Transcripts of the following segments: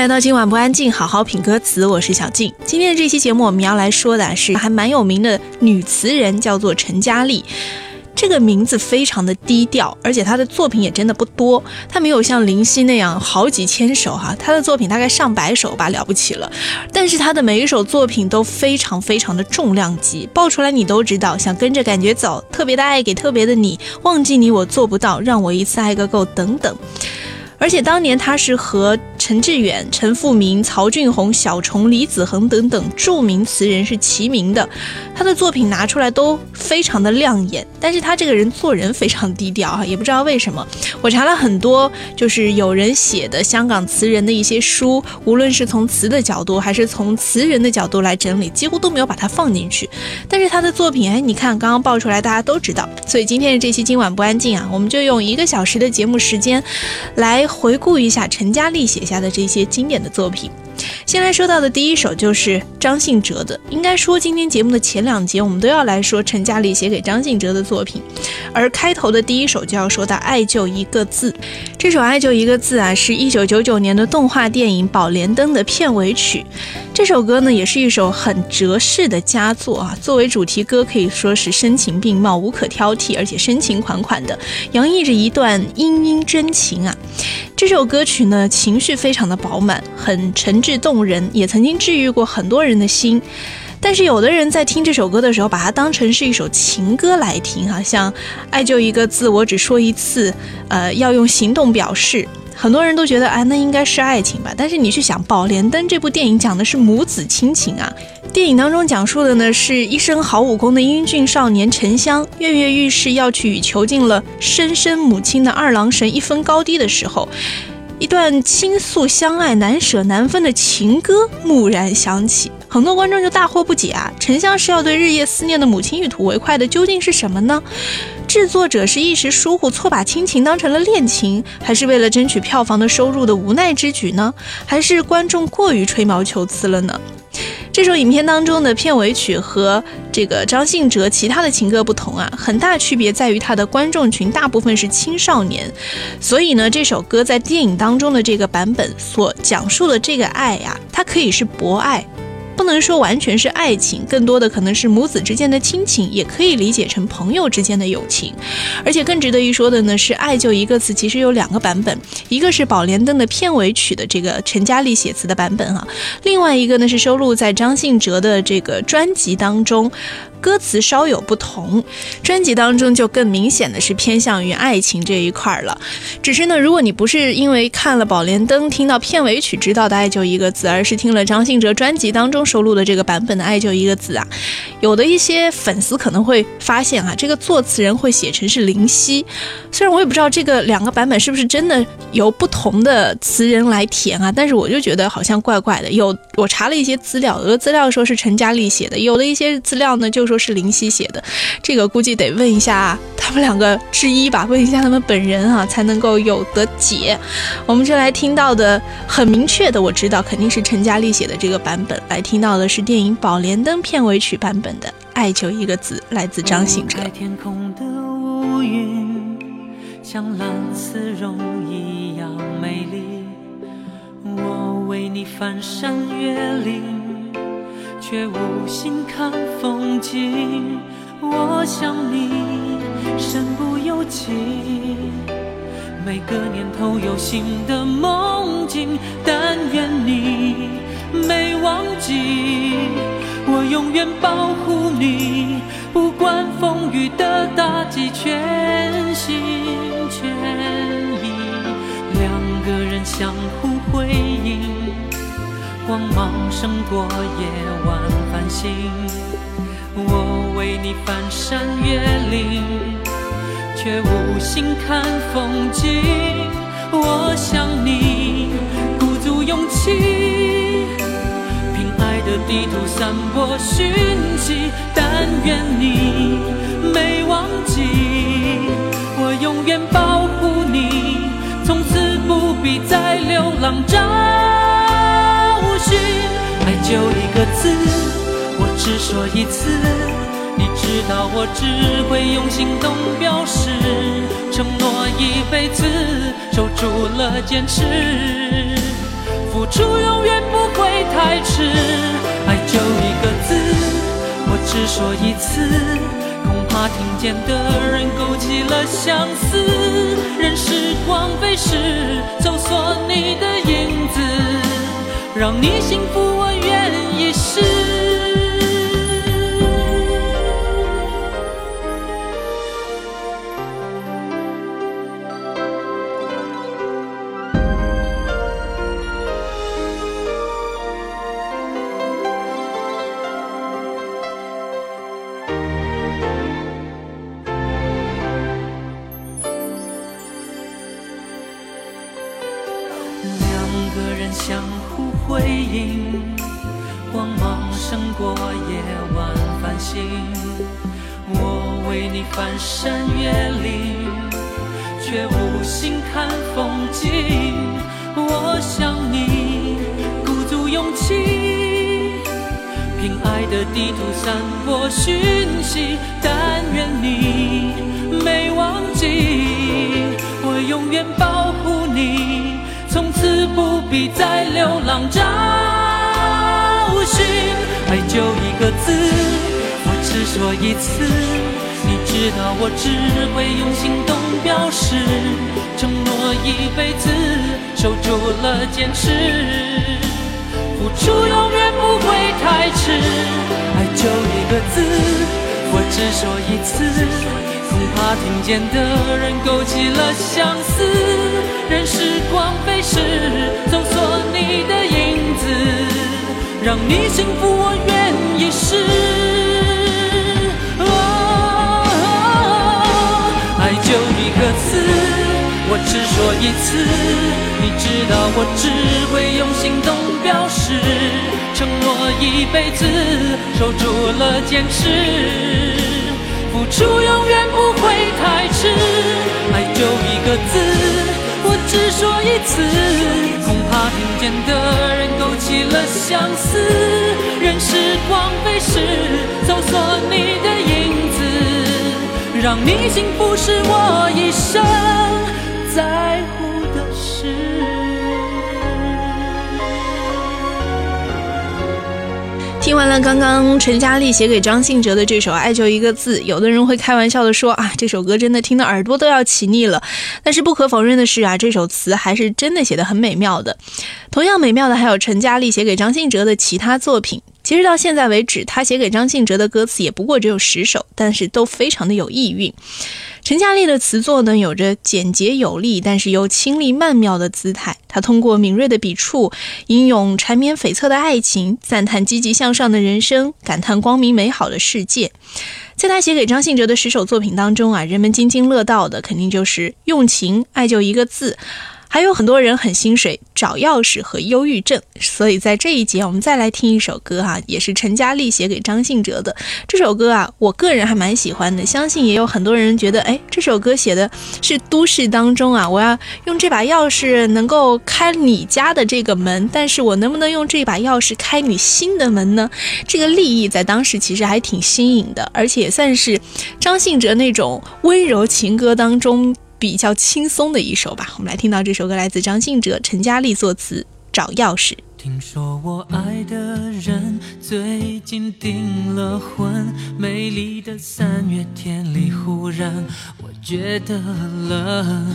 来到今晚不安静，好好品歌词。我是小静。今天的这期节目，我们要来说的是还蛮有名的女词人，叫做陈嘉丽。这个名字非常的低调，而且她的作品也真的不多。她没有像林夕那样好几千首哈，她的作品大概上百首吧，了不起了。但是她的每一首作品都非常非常的重量级，爆出来你都知道。想跟着感觉走，特别的爱给特别的你，忘记你我做不到，让我一次爱个够，等等。而且当年他是和陈志远、陈复明、曹俊宏、小虫、李子恒等等著名词人是齐名的，他的作品拿出来都非常的亮眼。但是他这个人做人非常低调哈，也不知道为什么。我查了很多，就是有人写的香港词人的一些书，无论是从词的角度还是从词人的角度来整理，几乎都没有把它放进去。但是他的作品，哎，你看刚刚爆出来，大家都知道。所以今天的这期今晚不安静啊，我们就用一个小时的节目时间来。回顾一下陈嘉丽写下的这些经典的作品。先来说到的第一首就是张信哲的。应该说，今天节目的前两节我们都要来说陈嘉丽写给张信哲的作品，而开头的第一首就要说到《爱就一个字》。这首《爱就一个字》啊，是一九九九年的动画电影《宝莲灯》的片尾曲。这首歌呢，也是一首很折式的佳作啊。作为主题歌，可以说是声情并茂、无可挑剔，而且深情款款的，洋溢着一段殷殷真情啊。这首歌曲呢，情绪非常的饱满，很沉挚动人，也曾经治愈过很多人的心。但是有的人在听这首歌的时候，把它当成是一首情歌来听哈，像“爱就一个字，我只说一次”，呃，要用行动表示。很多人都觉得，哎，那应该是爱情吧？但是你去想，《宝莲灯》这部电影讲的是母子亲情啊。电影当中讲述的呢，是一身好武功的英俊少年沉香，跃跃欲试要去与囚禁了生身母亲的二郎神一分高低的时候，一段倾诉相爱难舍难分的情歌蓦然响起。很多观众就大惑不解啊，沉香是要对日夜思念的母亲一吐为快的，究竟是什么呢？制作者是一时疏忽，错把亲情当成了恋情，还是为了争取票房的收入的无奈之举呢？还是观众过于吹毛求疵了呢？这首影片当中的片尾曲和这个张信哲其他的情歌不同啊，很大区别在于他的观众群大部分是青少年，所以呢，这首歌在电影当中的这个版本所讲述的这个爱呀，它可以是博爱。不能说完全是爱情，更多的可能是母子之间的亲情，也可以理解成朋友之间的友情。而且更值得一说的呢，是“爱就一个词”，其实有两个版本，一个是《宝莲灯》的片尾曲的这个陈嘉丽写词的版本哈，另外一个呢是收录在张信哲的这个专辑当中。歌词稍有不同，专辑当中就更明显的是偏向于爱情这一块了。只是呢，如果你不是因为看了《宝莲灯》听到片尾曲知道的“爱就一个字”，而是听了张信哲专辑当中收录的这个版本的“爱就一个字”啊，有的一些粉丝可能会发现啊，这个作词人会写成是林夕。虽然我也不知道这个两个版本是不是真的由不同的词人来填啊，但是我就觉得好像怪怪的。有我查了一些资料，有的资料说是陈嘉丽写的，有的一些资料呢就。说是林夕写的，这个估计得问一下他们两个之一吧，问一下他们本人啊，才能够有得解。我们就来听到的很明确的，我知道肯定是陈嘉丽写的这个版本。来听到的是电影《宝莲灯》片尾曲版本的《爱就一个字》，来自张信哲。天空的乌云像蓝丝绒一样美丽，我为你翻山越岭。却无心看风景，我想你身不由己。每个年头有新的梦境，但愿你没忘记，我永远保护你，不管风雨的打击，全心全意，两个人相互辉映。光芒胜过夜晚繁星，我为你翻山越岭，却无心看风景。我想你鼓足勇气，的地图散播讯息。但愿你没忘记，我永远保护你，从此不必再流浪找寻。爱就一个字，我只说一次。你知道我只会用行动表示，承诺一辈子，守住了坚持。付出永远不太迟。爱就一个字，我只说一次，恐怕听见的人勾起了相思。任时光飞逝，搜索你的影子，让你幸福，我愿意试。寻，爱就一个字，我只说一次。你知道我只会用行动表示，承诺一辈子，守住了坚持，付出永远不会太迟。爱就一个字，我只说一次。恐怕听见的人勾起了相思，任时光飞逝，搜索你的影子，让你幸福，我愿意试。爱就一个字，我只说一次，你知道我只会用行动表示，承诺一辈子，守住了坚持。付出永远不会太迟，爱就一个字，我只说一次，恐怕听见的人勾起了相思。任时光飞逝，搜索你的影子，让你幸福是我一生在听完了刚刚陈佳丽写给张信哲的这首《爱就一个字》，有的人会开玩笑的说啊，这首歌真的听的耳朵都要起腻了。但是不可否认的是啊，这首词还是真的写的很美妙的。同样美妙的还有陈佳丽写给张信哲的其他作品。其实到现在为止，他写给张信哲的歌词也不过只有十首，但是都非常的有意蕴。陈嘉丽的词作呢，有着简洁有力，但是又清丽曼妙的姿态。他通过敏锐的笔触，吟咏缠绵悱恻的爱情，赞叹积极向上的人生，感叹光明美好的世界。在他写给张信哲的十首作品当中啊，人们津津乐道的肯定就是用情，爱就一个字。还有很多人很心水，找钥匙和忧郁症，所以在这一节我们再来听一首歌哈，也是陈嘉丽写给张信哲的这首歌啊，我个人还蛮喜欢的，相信也有很多人觉得，哎，这首歌写的是都市当中啊，我要用这把钥匙能够开你家的这个门，但是我能不能用这把钥匙开你心的门呢？这个立意在当时其实还挺新颖的，而且也算是张信哲那种温柔情歌当中。比较轻松的一首吧，我们来听到这首歌来自张信哲、陈嘉丽作词，《找钥匙》。听说我爱的人最近订了婚，美丽的三月天里，忽然我觉得冷，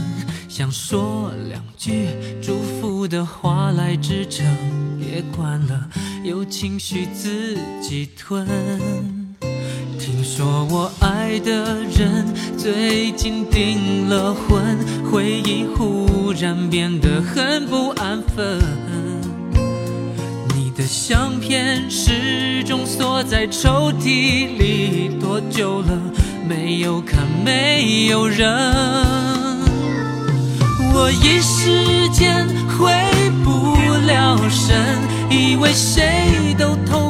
想说两句祝福的话来支撑，别管了，有情绪自己吞。说我爱的人最近订了婚，回忆忽然变得很不安分。你的相片始终锁在抽屉里，多久了没有看，没有人。我一时间回不了神，以为谁都偷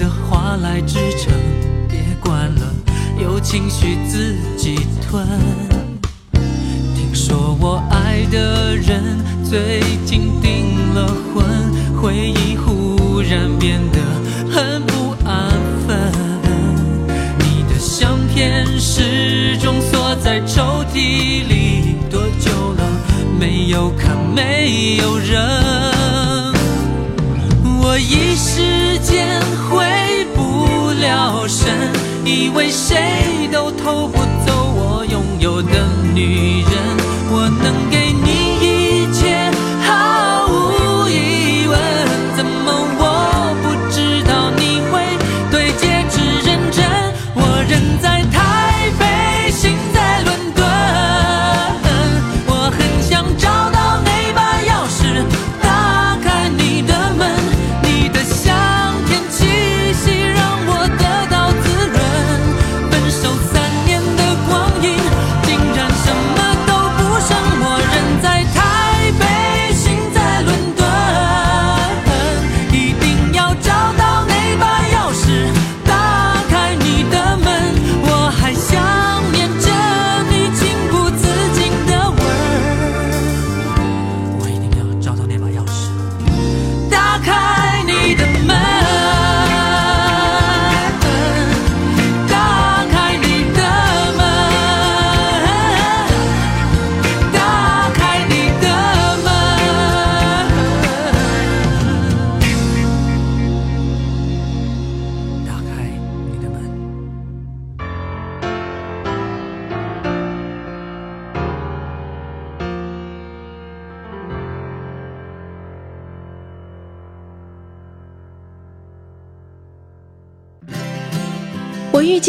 的话来支撑，别管了，有情绪自己吞。听说我爱的人最近订了婚，回忆忽然变得很不安分。你的相片始终锁在抽屉里，多久了没有看，没有人。我一时以为谁都偷不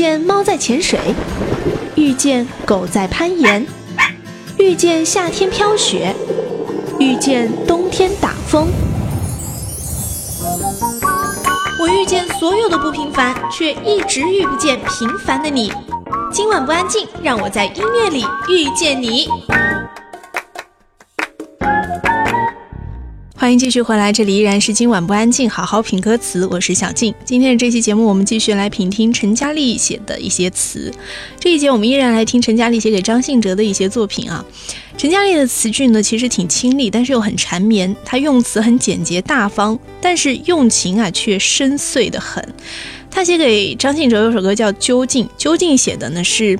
见猫在潜水，遇见狗在攀岩，遇见夏天飘雪，遇见冬天打风。我遇见所有的不平凡，却一直遇不见平凡的你。今晚不安静，让我在音乐里遇见你。欢迎继续回来，这里依然是今晚不安静，好好品歌词，我是小静。今天的这期节目，我们继续来品听陈嘉丽写的一些词。这一节我们依然来听陈嘉丽写给张信哲的一些作品啊。陈嘉丽的词句呢，其实挺清丽，但是又很缠绵。她用词很简洁大方，但是用情啊却深邃的很。她写给张信哲有首歌叫《究竟》，究竟写的呢是。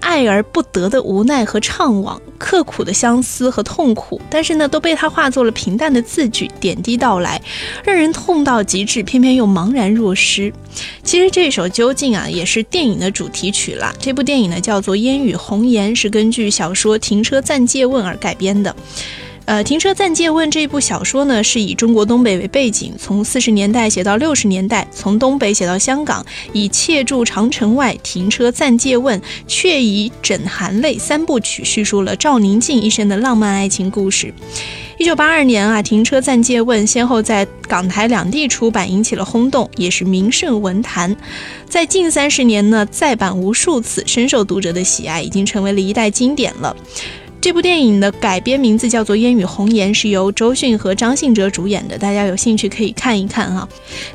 爱而不得的无奈和怅惘，刻苦的相思和痛苦，但是呢，都被他化作了平淡的字句，点滴到来，让人痛到极致，偏偏又茫然若失。其实这首《究竟》啊，也是电影的主题曲啦。这部电影呢叫做《烟雨红颜》，是根据小说《停车暂借问》而改编的。呃，《停车暂借问》这部小说呢，是以中国东北为背景，从四十年代写到六十年代，从东北写到香港，以妾住长城外、停车暂借问、却以枕含泪三部曲叙述了赵宁静一生的浪漫爱情故事。一九八二年啊，《停车暂借问》先后在港台两地出版，引起了轰动，也是名胜文坛。在近三十年呢，再版无数次，深受读者的喜爱，已经成为了一代经典了。这部电影的改编名字叫做《烟雨红颜》，是由周迅和张信哲主演的，大家有兴趣可以看一看哈。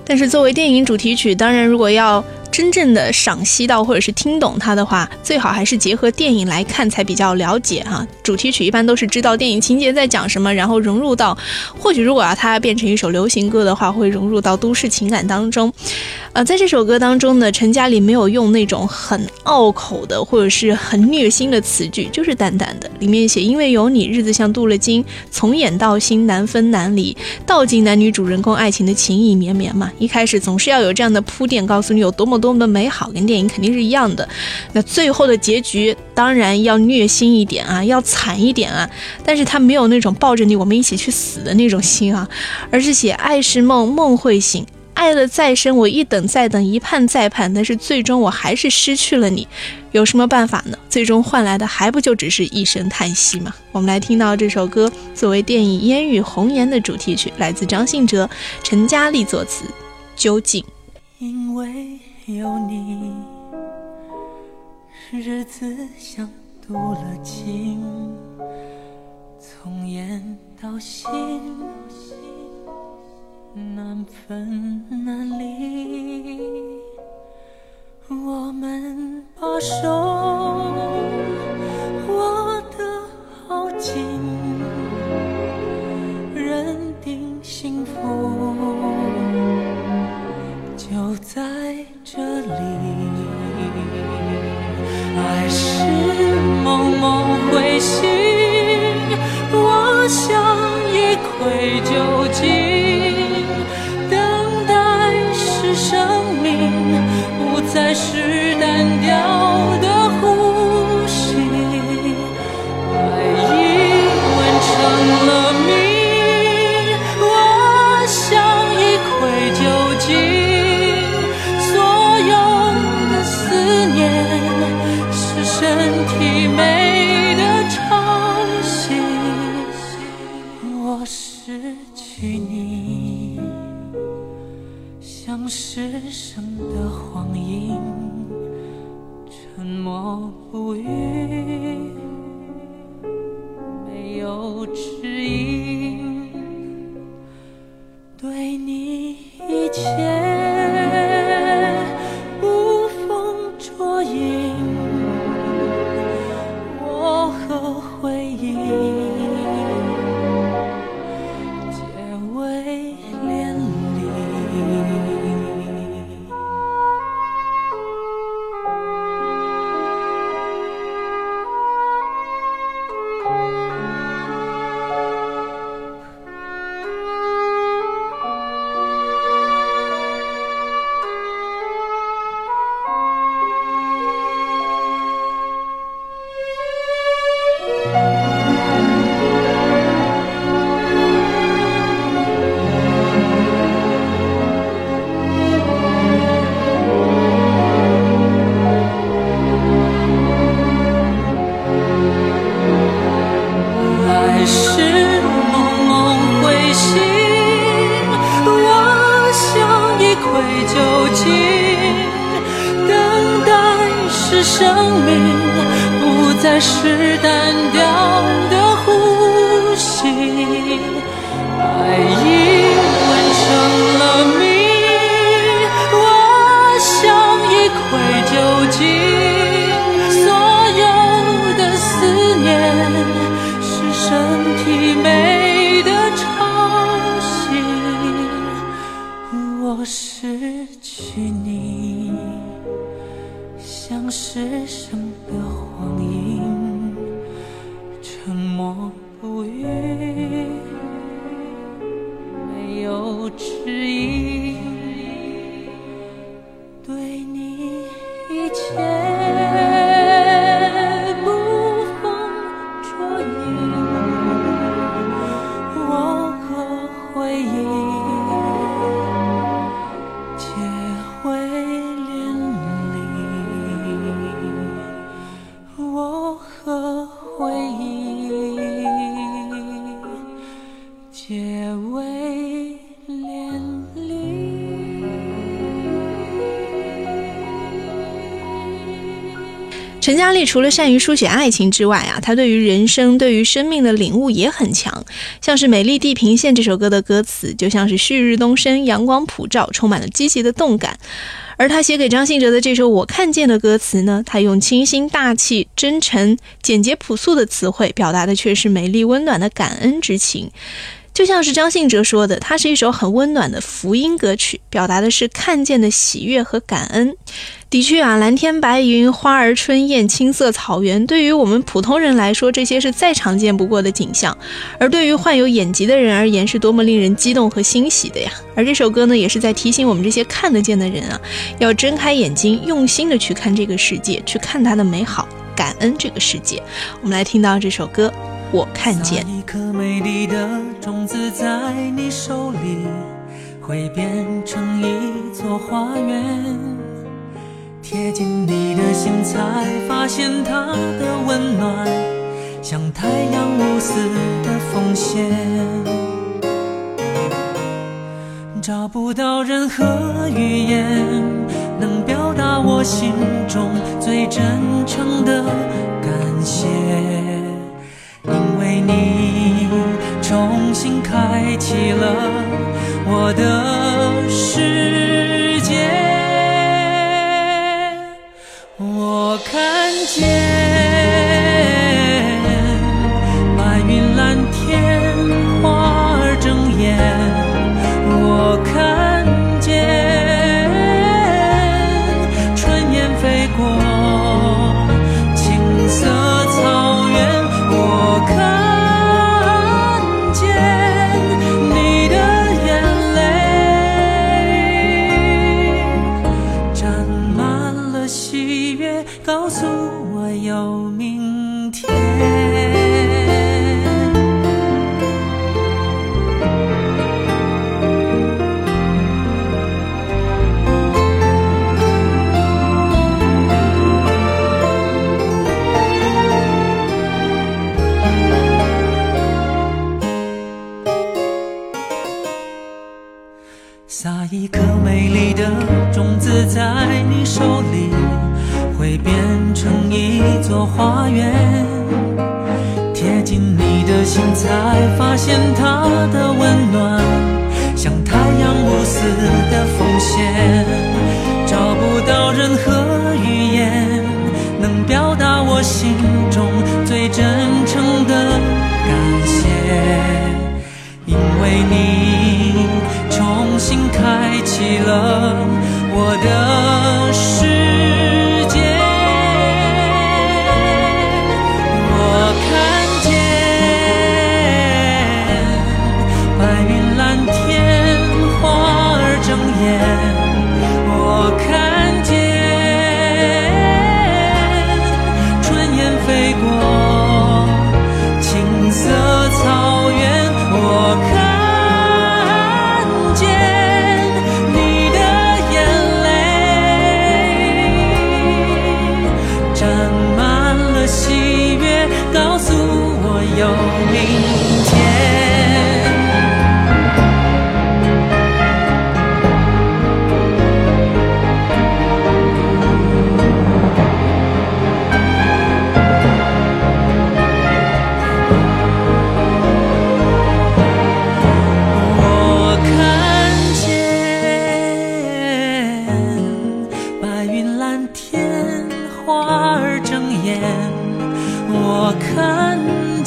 但是作为电影主题曲，当然如果要真正的赏析到或者是听懂它的话，最好还是结合电影来看才比较了解哈。主题曲一般都是知道电影情节在讲什么，然后融入到，或许如果要它变成一首流行歌的话，会融入到都市情感当中。呃，在这首歌当中呢，陈嘉丽没有用那种很拗口的或者是很虐心的词句，就是淡淡的。里面写因为有你，日子像镀了金，从眼到心难分难离，道尽男女主人公爱情的情意绵绵嘛。一开始总是要有这样的铺垫，告诉你有多么多么的美好，跟电影肯定是一样的。那最后的结局当然要虐心一点啊，要惨一点啊，但是他没有那种抱着你我们一起去死的那种心啊，而是写爱是梦，梦会醒。爱了再深，我一等再等，一盼再盼，但是最终我还是失去了你，有什么办法呢？最终换来的还不就只是一声叹息吗？我们来听到这首歌，作为电影《烟雨红颜》的主题曲，来自张信哲、陈嘉丽作词，究竟。因为有你，日子像镀了金，从眼到心，难分难离，我们把手握得好紧，认定幸福这里。爱是梦梦会醒，我想一窥究竟。等待是生命，不再是单调失声的谎言，沉默不语，没有质疑。除了善于书写爱情之外啊，他对于人生、对于生命的领悟也很强。像是《美丽地平线》这首歌的歌词，就像是旭日东升，阳光普照，充满了积极的动感。而他写给张信哲的这首《我看见》的歌词呢，他用清新大气、真诚、简洁朴素的词汇，表达的却是美丽温暖的感恩之情。就像是张信哲说的，它是一首很温暖的福音歌曲，表达的是看见的喜悦和感恩。的确啊，蓝天白云、花儿春艳、青色草原，对于我们普通人来说，这些是再常见不过的景象；而对于患有眼疾的人而言，是多么令人激动和欣喜的呀！而这首歌呢，也是在提醒我们这些看得见的人啊，要睁开眼睛，用心的去看这个世界，去看它的美好，感恩这个世界。我们来听到这首歌。我看见一颗美丽的种子在你手里，会变成一座花园。贴近你的心，才发现它的温暖，像太阳无私的奉献。找不到任何语言能表达我心中最真诚的感谢。你重新开启了我的世界。我看撒一颗美丽的种子在你手里会变成一座花园贴近你的心才发现它的温暖像太阳无私的奉献找不到任何语言能表达我心中最真诚的感谢。因为你开启了我的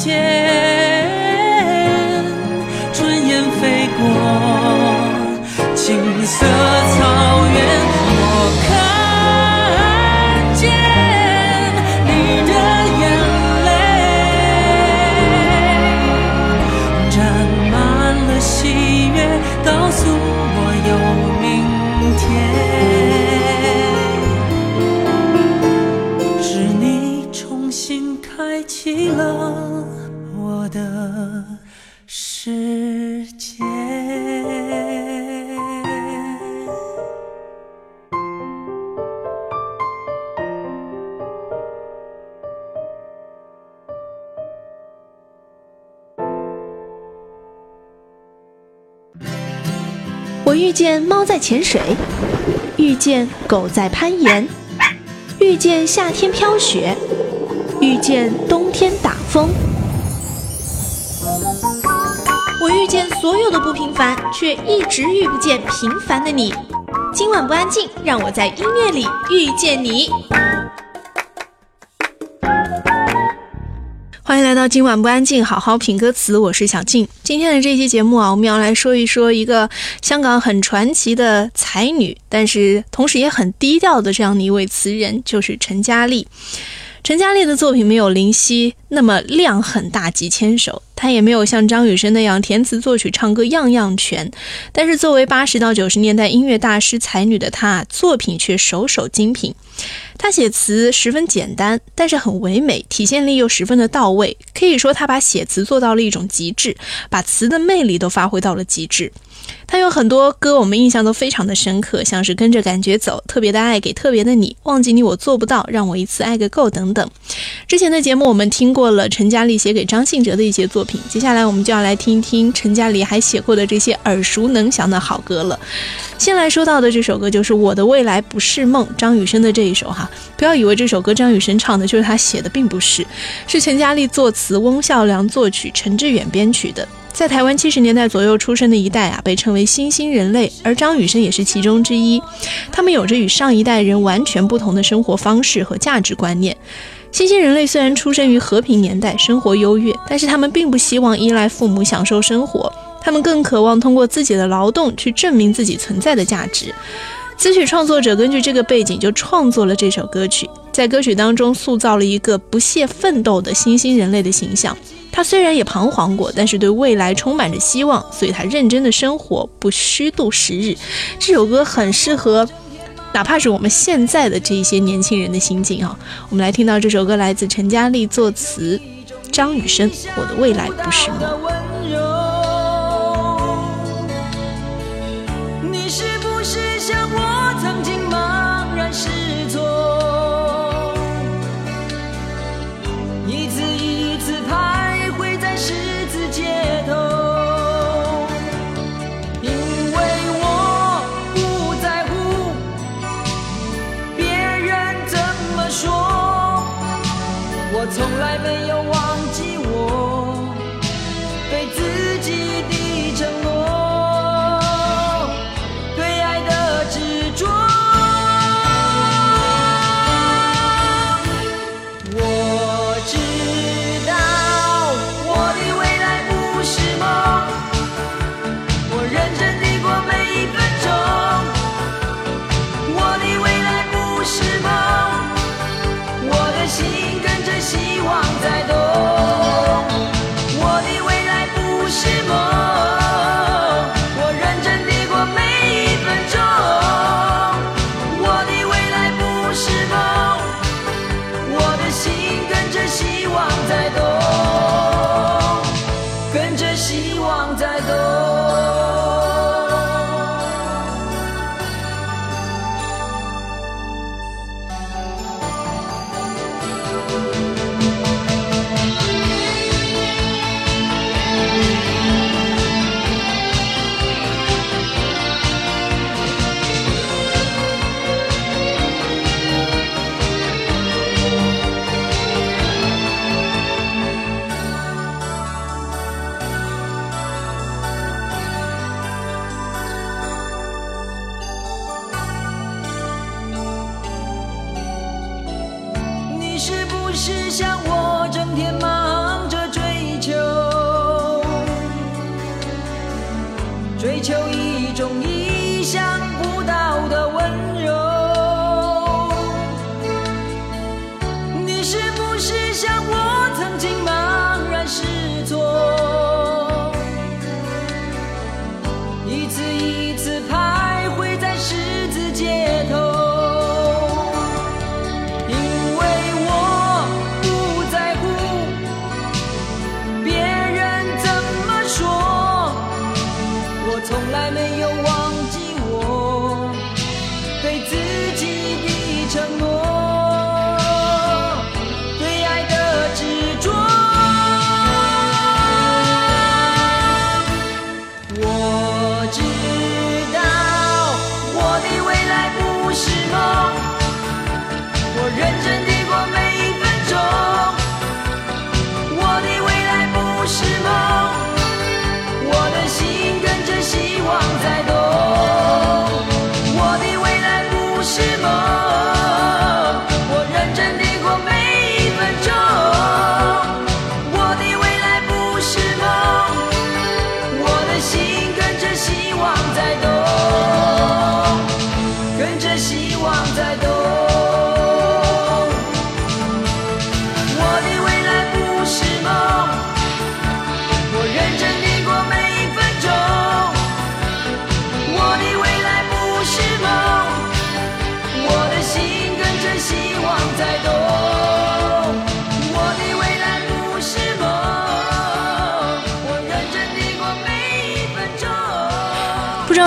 间，春燕飞过，青色。潜水，遇见狗在攀岩，遇见夏天飘雪，遇见冬天打风。我遇见所有的不平凡，却一直遇不见平凡的你。今晚不安静，让我在音乐里遇见你。欢迎来到今晚不安静，好好品歌词。我是小静。今天的这期节目啊，我们要来说一说一个香港很传奇的才女，但是同时也很低调的这样的一位词人，就是陈嘉丽。陈嘉丽的作品没有林夕那么量很大几千首，她也没有像张雨生那样填词作曲唱歌样样全。但是作为八十到九十年代音乐大师才女的她，作品却首首精品。她写词十分简单，但是很唯美，体现力又十分的到位。可以说，她把写词做到了一种极致，把词的魅力都发挥到了极致。他有很多歌，我们印象都非常的深刻，像是跟着感觉走、特别的爱给特别的你、忘记你我做不到、让我一次爱个够等等。之前的节目我们听过了陈嘉丽写给张信哲的一些作品，接下来我们就要来听一听陈嘉丽还写过的这些耳熟能详的好歌了。先来说到的这首歌就是《我的未来不是梦》，张雨生的这一首哈，不要以为这首歌张雨生唱的就是他写的，并不是，是陈嘉丽作词，翁孝良作曲，陈志远编曲的。在台湾七十年代左右出生的一代啊，被称为新兴人类，而张雨生也是其中之一。他们有着与上一代人完全不同的生活方式和价值观念。新兴人类虽然出生于和平年代，生活优越，但是他们并不希望依赖父母享受生活，他们更渴望通过自己的劳动去证明自己存在的价值。词曲创作者根据这个背景就创作了这首歌曲，在歌曲当中塑造了一个不懈奋斗的新兴人类的形象。他虽然也彷徨过，但是对未来充满着希望，所以他认真的生活，不虚度时日。这首歌很适合，哪怕是我们现在的这一些年轻人的心境啊。我们来听到这首歌，来自陈嘉丽作词，张雨生，《我的未来不是梦》。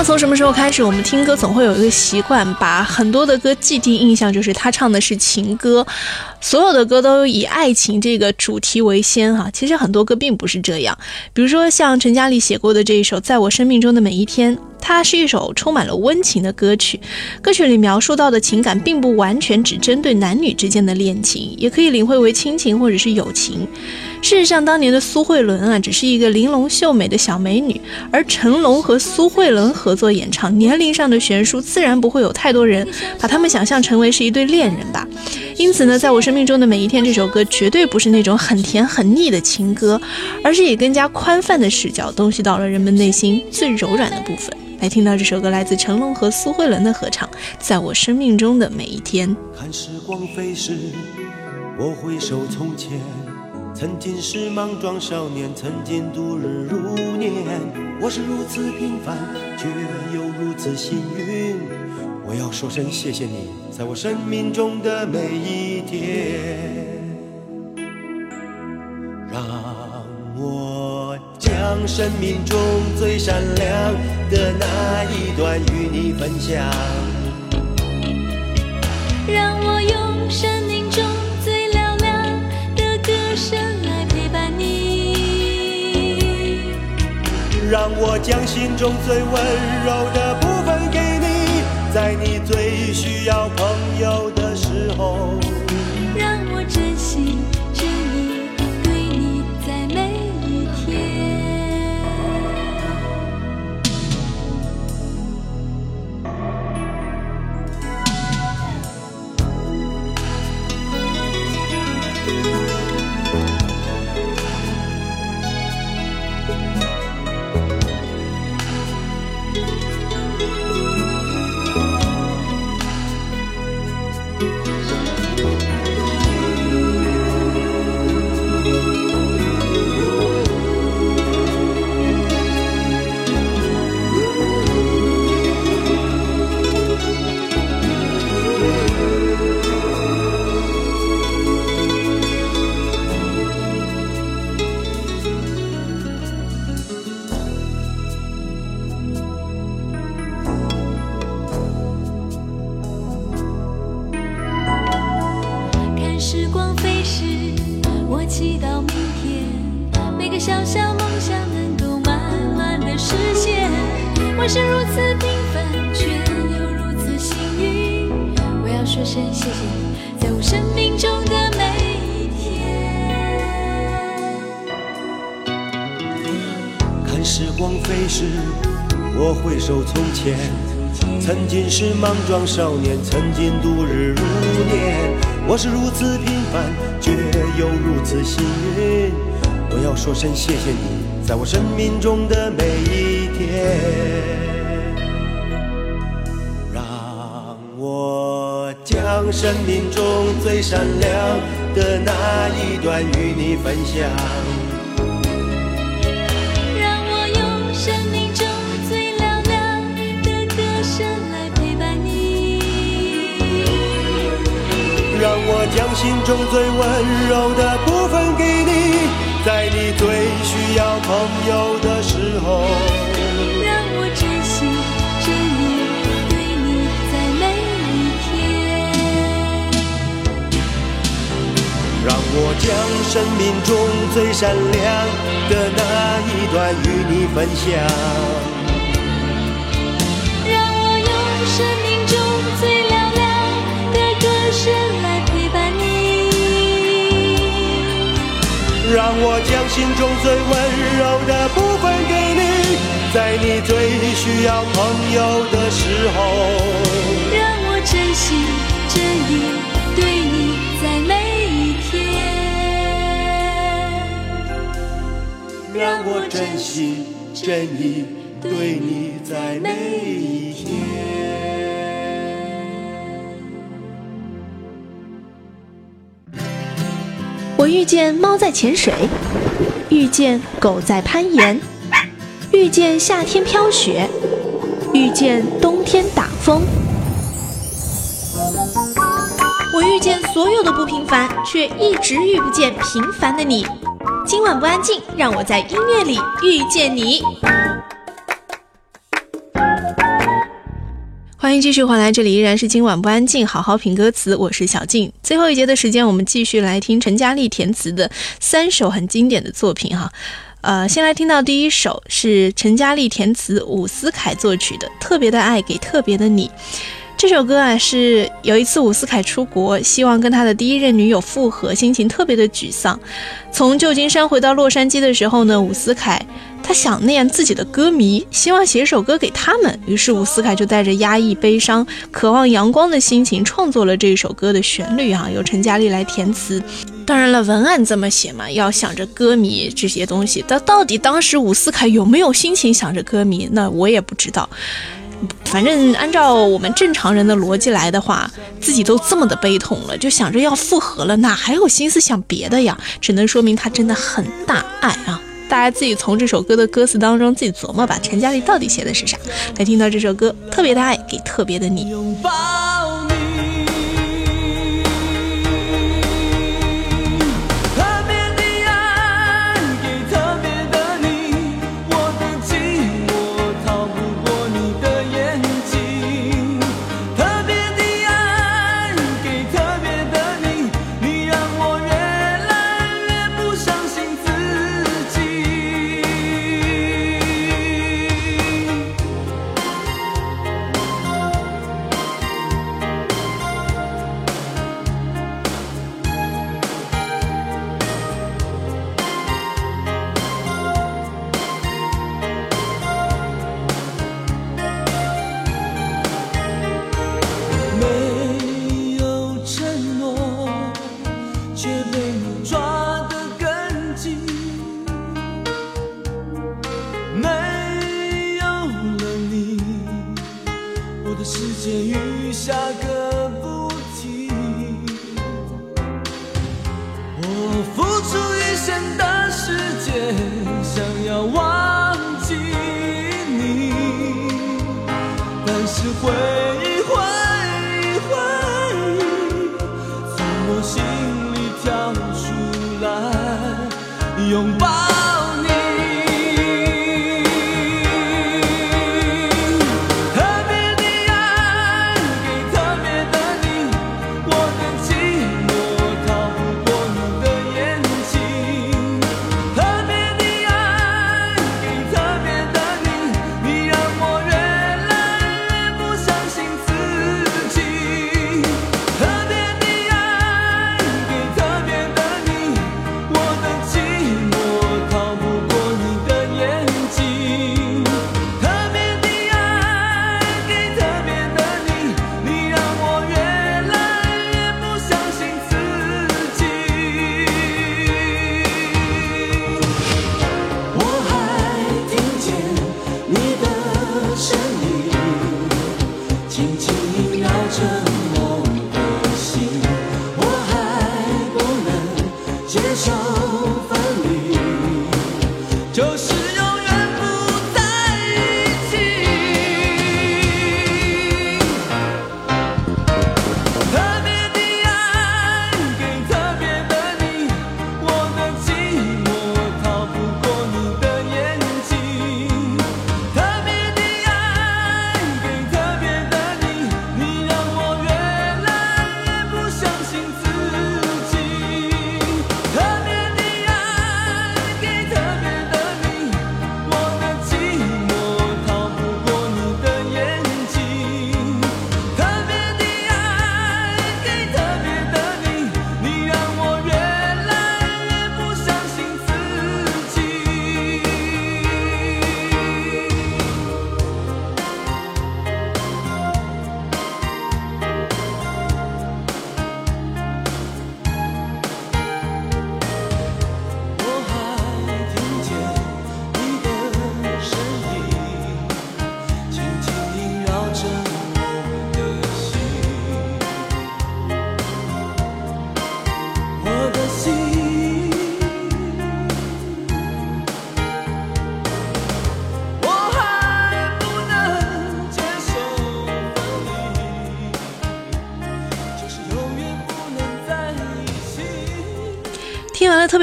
从什么时候开始，我们听歌总会有一个习惯，把很多的歌既定印象就是他唱的是情歌。所有的歌都以爱情这个主题为先哈，其实很多歌并不是这样。比如说像陈嘉丽写过的这一首《在我生命中的每一天》，它是一首充满了温情的歌曲。歌曲里描述到的情感，并不完全只针对男女之间的恋情，也可以领会为亲情或者是友情。事实上，当年的苏慧伦啊，只是一个玲珑秀美的小美女，而成龙和苏慧伦合作演唱，年龄上的悬殊，自然不会有太多人把他们想象成为是一对恋人吧。因此呢，在我生命中的每一天，这首歌绝对不是那种很甜很腻的情歌，而是以更加宽泛的视角，洞悉到了人们内心最柔软的部分。来听到这首歌，来自成龙和苏慧伦的合唱，《在我生命中的每一天》。看时光飞逝，我回首从前。曾经是莽撞少年，曾经度日如年。我是如此平凡，却又如此幸运。我要说声谢谢你，在我生命中的每一天。让我将生命中最闪亮的那一段与你分享。让我用生命中最嘹亮的歌声来陪伴你。让我将心中最温柔的部，在你最需要朋友的时候。是如此平凡，却又如此幸运。我要说声谢谢你，在我生命中的每一天。看时光飞逝，我回首从前，曾经是莽撞少年，曾经度日如年。我是如此平凡，却又如此幸运。我要说声谢谢你，在我生命中的每一天。让我将生命中最闪亮的那一段与你分享。让我用生命中最嘹亮的歌声来陪伴你。让我将心中最温柔的部分给你，在你最需要朋友的时候。让我真心真意对你在每一天。让我将生命中最闪亮的那一段与你分享。让我用生命中最嘹亮的歌声来陪伴你。让我将心中最温柔的部分，在你最需要朋友的时候。让我真心真意对你在每。让我真心真意，对你在每一天。我遇见猫在潜水，遇见狗在攀岩，遇见夏天飘雪，遇见冬天打风。我遇见所有的不平凡，却一直遇不见平凡的你。今晚不安静，让我在音乐里遇见你。欢迎继续回来，这里依然是今晚不安静，好好品歌词，我是小静。最后一节的时间，我们继续来听陈嘉丽填词的三首很经典的作品哈。呃，先来听到第一首是陈嘉丽填词，伍思凯作曲的《特别的爱给特别的你》。这首歌啊，是有一次伍思凯出国，希望跟他的第一任女友复合，心情特别的沮丧。从旧金山回到洛杉矶的时候呢，伍思凯他想念自己的歌迷，希望写首歌给他们。于是伍思凯就带着压抑、悲伤、渴望阳光的心情，创作了这首歌的旋律啊，由陈嘉丽来填词。当然了，文案这么写嘛，要想着歌迷这些东西。但到底当时伍思凯有没有心情想着歌迷，那我也不知道。反正按照我们正常人的逻辑来的话，自己都这么的悲痛了，就想着要复合了，哪还有心思想别的呀？只能说明他真的很大爱啊！大家自己从这首歌的歌词当中自己琢磨吧。陈嘉丽到底写的是啥？来听到这首歌，特别的爱给特别的你。拥抱但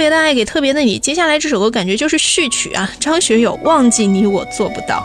别的爱给特别的你，接下来这首歌感觉就是序曲啊，张学友《忘记你我做不到》。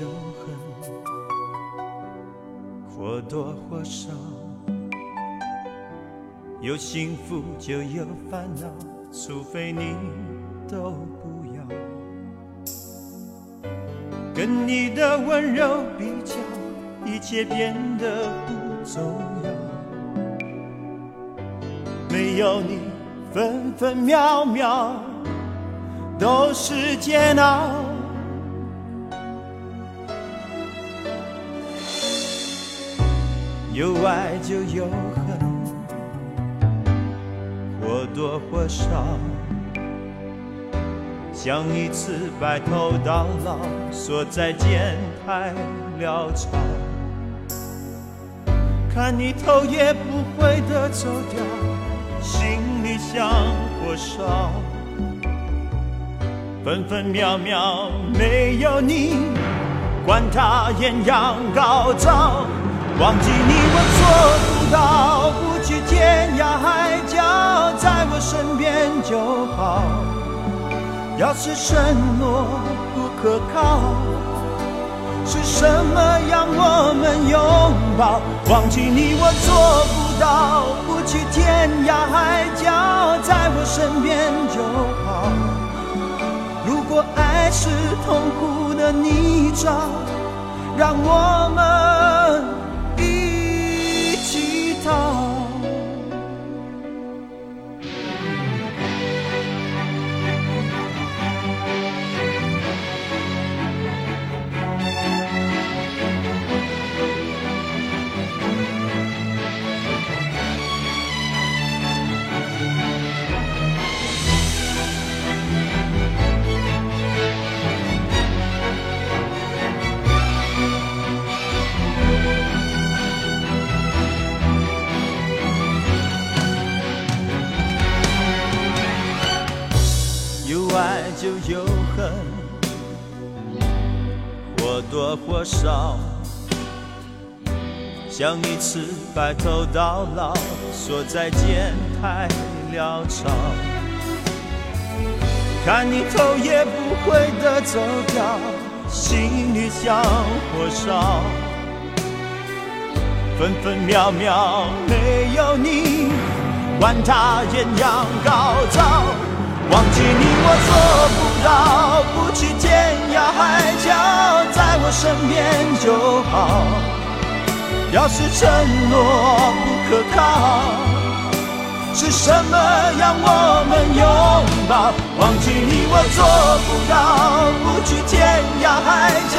有恨，或多或少。有幸福就有烦恼，除非你都不要。跟你的温柔比较，一切变得不重要。没有你，分分秒秒都是煎熬。有爱就有恨。或多或少，想一次白头到老，说再见太潦草。看你头也不回的走掉，心里像火烧。分分秒秒没有你，管他艳阳高照。忘记你我做不到，不去天涯海角，在我身边就好。要是承诺不可靠，是什么让我们拥抱？忘记你我做不到，不去天涯海角，在我身边就好。如果爱是痛苦的泥沼，让我们。就有恨，或多或少，想一次白头到老，说再见太潦草。看你头也不回的走掉，心里像火烧，分分秒秒没有你，管他艳阳高照。忘记你我做不到，不去天涯海角，在我身边就好。要是承诺不可靠，是什么让我们拥抱？忘记你我做不到，不去天涯海角，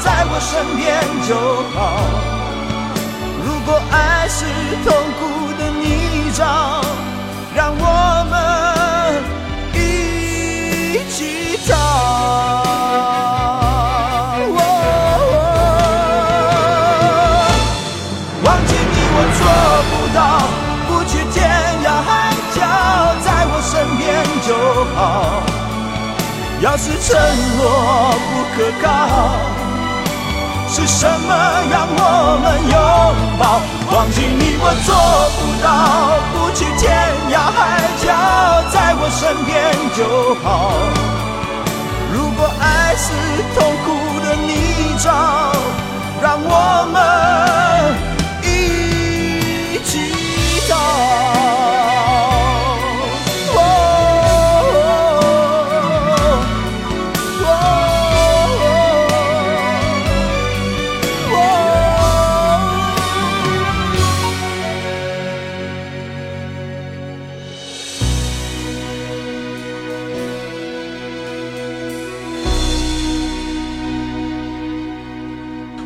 在我身边就好。如果爱是痛苦的泥沼，是承诺不可靠，是什么让我们拥抱？忘记你我做不到，不去天涯海角，在我身边就好。如果爱是痛苦的泥沼，让我们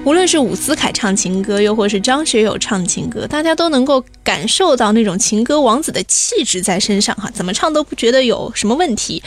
无论是伍思凯唱情歌，又或是张学友唱情歌，大家都能够感受到那种情歌王子的气质在身上哈，怎么唱都不觉得有什么问题。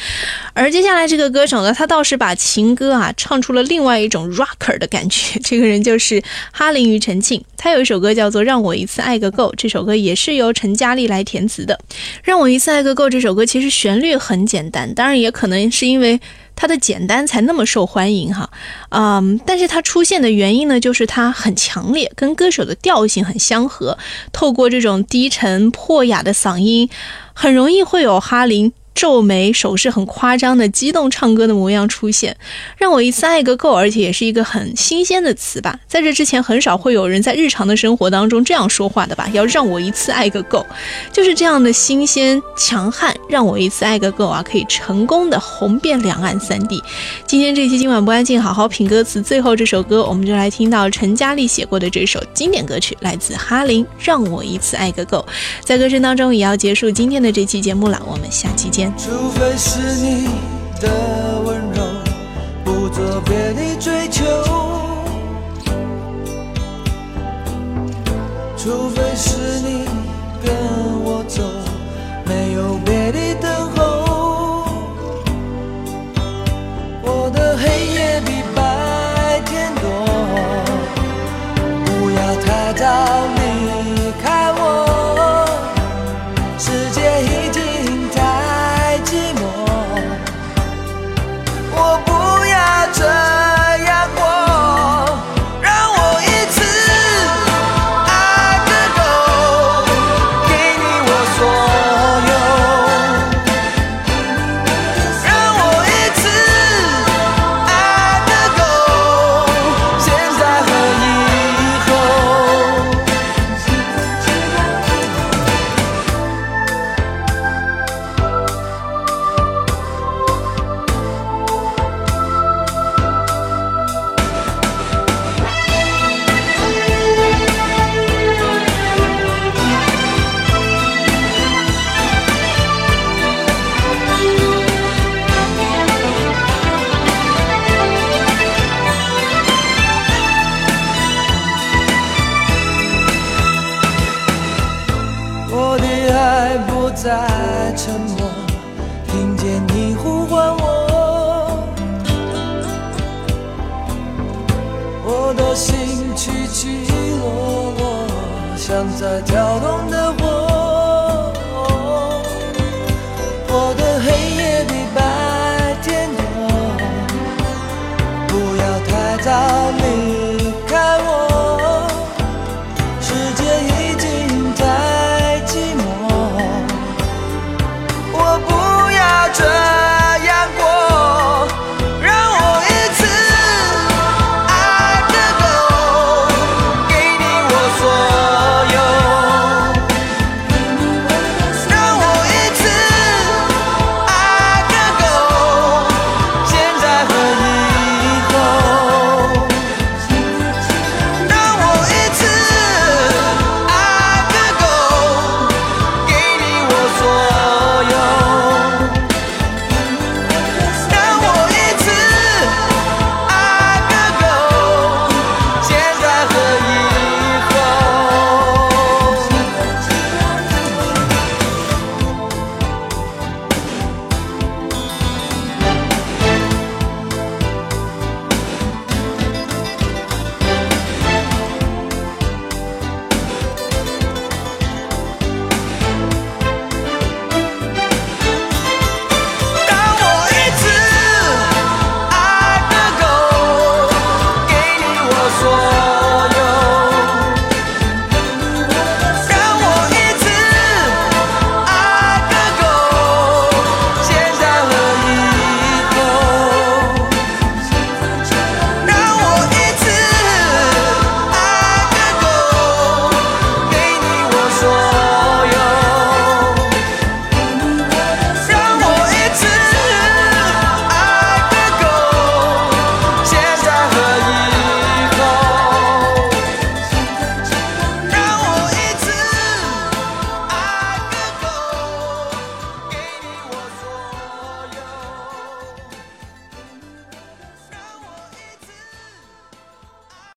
而接下来这个歌手呢，他倒是把情歌啊唱出了另外一种 rocker 的感觉。这个人就是哈林庾澄庆，他有一首歌叫做《让我一次爱个够》，这首歌也是由陈嘉丽来填词的。《让我一次爱个够》这首歌其实旋律很简单，当然也可能是因为。它的简单才那么受欢迎哈，嗯，但是它出现的原因呢，就是它很强烈，跟歌手的调性很相合。透过这种低沉破哑的嗓音，很容易会有哈林皱眉、手势很夸张的激动唱歌的模样出现，让我一次爱个够，而且也是一个很新鲜的词吧。在这之前，很少会有人在日常的生活当中这样说话的吧？要让我一次爱个够，就是这样的新鲜强悍，让我一次爱个够啊，可以成功的红遍两岸三地。今天这期今晚不安静，好好品歌词，最后这首歌，我们就来听到陈嘉丽写过的这首经典歌曲，来自哈林，《让我一次爱个够》。在歌声当中，也要结束今天的这期节目了，我们下期见。除非是你的温柔，不做别的追求；除非是你跟我走，没有